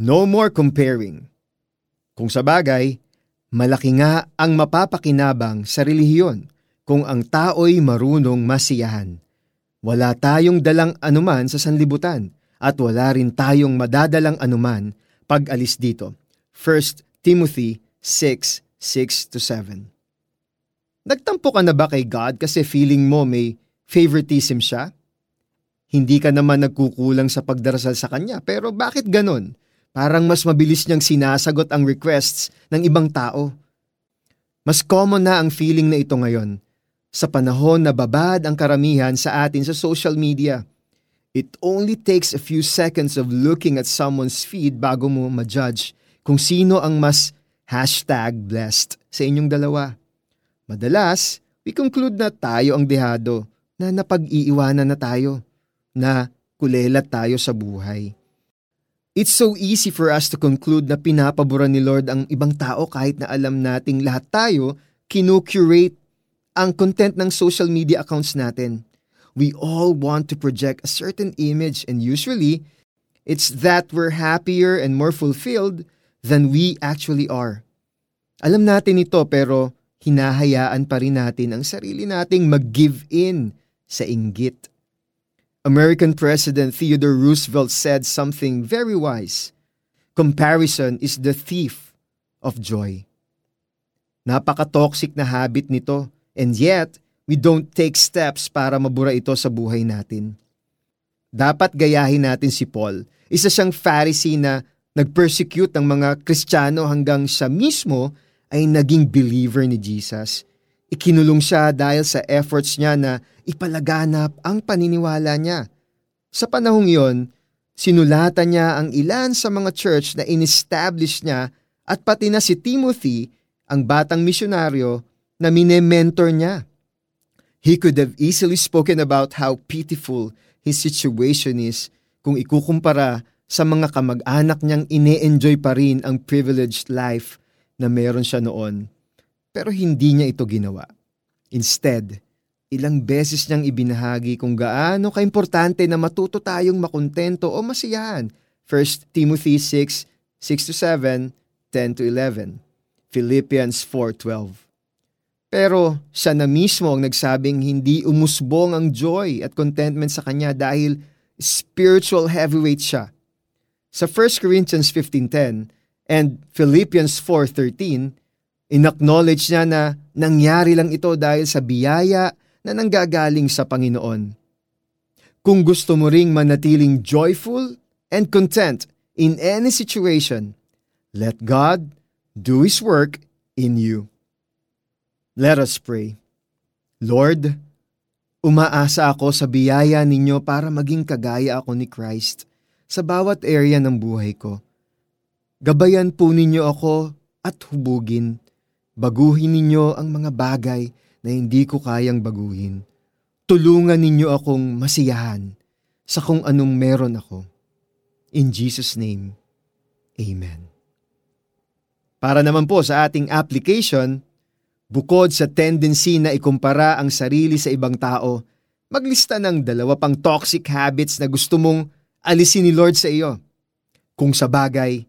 No more comparing. Kung sa bagay, malaki nga ang mapapakinabang sa relihiyon kung ang tao'y marunong masiyahan. Wala tayong dalang anuman sa sanlibutan at wala rin tayong madadalang anuman pag alis dito. 1 Timothy 6, 6-7 Nagtampo ka na ba kay God kasi feeling mo may favoritism siya? Hindi ka naman nagkukulang sa pagdarasal sa Kanya pero bakit ganon? Parang mas mabilis niyang sinasagot ang requests ng ibang tao. Mas common na ang feeling na ito ngayon sa panahon na babad ang karamihan sa atin sa social media. It only takes a few seconds of looking at someone's feed bago mo ma-judge kung sino ang mas hashtag blessed sa inyong dalawa. Madalas, we conclude na tayo ang dehado, na napag-iiwanan na tayo, na kulelat tayo sa buhay. It's so easy for us to conclude na pinapaboran ni Lord ang ibang tao kahit na alam nating lahat tayo kinocurate ang content ng social media accounts natin. We all want to project a certain image and usually, it's that we're happier and more fulfilled than we actually are. Alam natin ito pero hinahayaan pa rin natin ang sarili nating mag-give in sa inggit American President Theodore Roosevelt said something very wise. Comparison is the thief of joy. Napaka-toxic na habit nito and yet we don't take steps para mabura ito sa buhay natin. Dapat gayahin natin si Paul. Isa siyang Pharisee na nag-persecute ng mga Kristiyano hanggang siya mismo ay naging believer ni Jesus. Ikinulong siya dahil sa efforts niya na ipalaganap ang paniniwala niya. Sa panahong iyon, sinulatan niya ang ilan sa mga church na inestablish niya at pati na si Timothy, ang batang misyonaryo na mine-mentor niya. He could have easily spoken about how pitiful his situation is kung ikukumpara sa mga kamag-anak niyang ine-enjoy pa rin ang privileged life na meron siya noon pero hindi niya ito ginawa. Instead, ilang beses niyang ibinahagi kung gaano kaimportante na matuto tayong makontento o masiyahan. 1 Timothy 6, 6-7, 10-11, Philippians 4.12. Pero siya na mismo ang nagsabing hindi umusbong ang joy at contentment sa kanya dahil spiritual heavyweight siya. Sa 1 Corinthians 15.10 and Philippians 4.13, Inacknowledge niya na nangyari lang ito dahil sa biyaya na nanggagaling sa Panginoon. Kung gusto mo ring manatiling joyful and content in any situation, let God do His work in you. Let us pray. Lord, umaasa ako sa biyaya ninyo para maging kagaya ako ni Christ sa bawat area ng buhay ko. Gabayan po ninyo ako at hubugin Baguhin ninyo ang mga bagay na hindi ko kayang baguhin. Tulungan ninyo akong masiyahan sa kung anong meron ako. In Jesus' name, Amen. Para naman po sa ating application, bukod sa tendency na ikumpara ang sarili sa ibang tao, maglista ng dalawa pang toxic habits na gusto mong alisin ni Lord sa iyo. Kung sa bagay,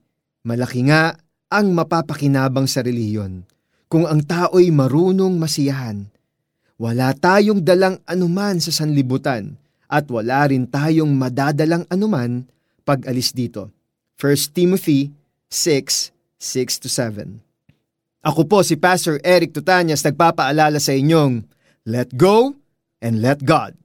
malaki nga ang mapapakinabang sa reliyon kung ang tao'y marunong masiyahan. Wala tayong dalang anuman sa sanlibutan at wala rin tayong madadalang anuman pag alis dito. 1 Timothy 6, 6-7 Ako po si Pastor Eric Tutanyas nagpapaalala sa inyong, Let go and let God.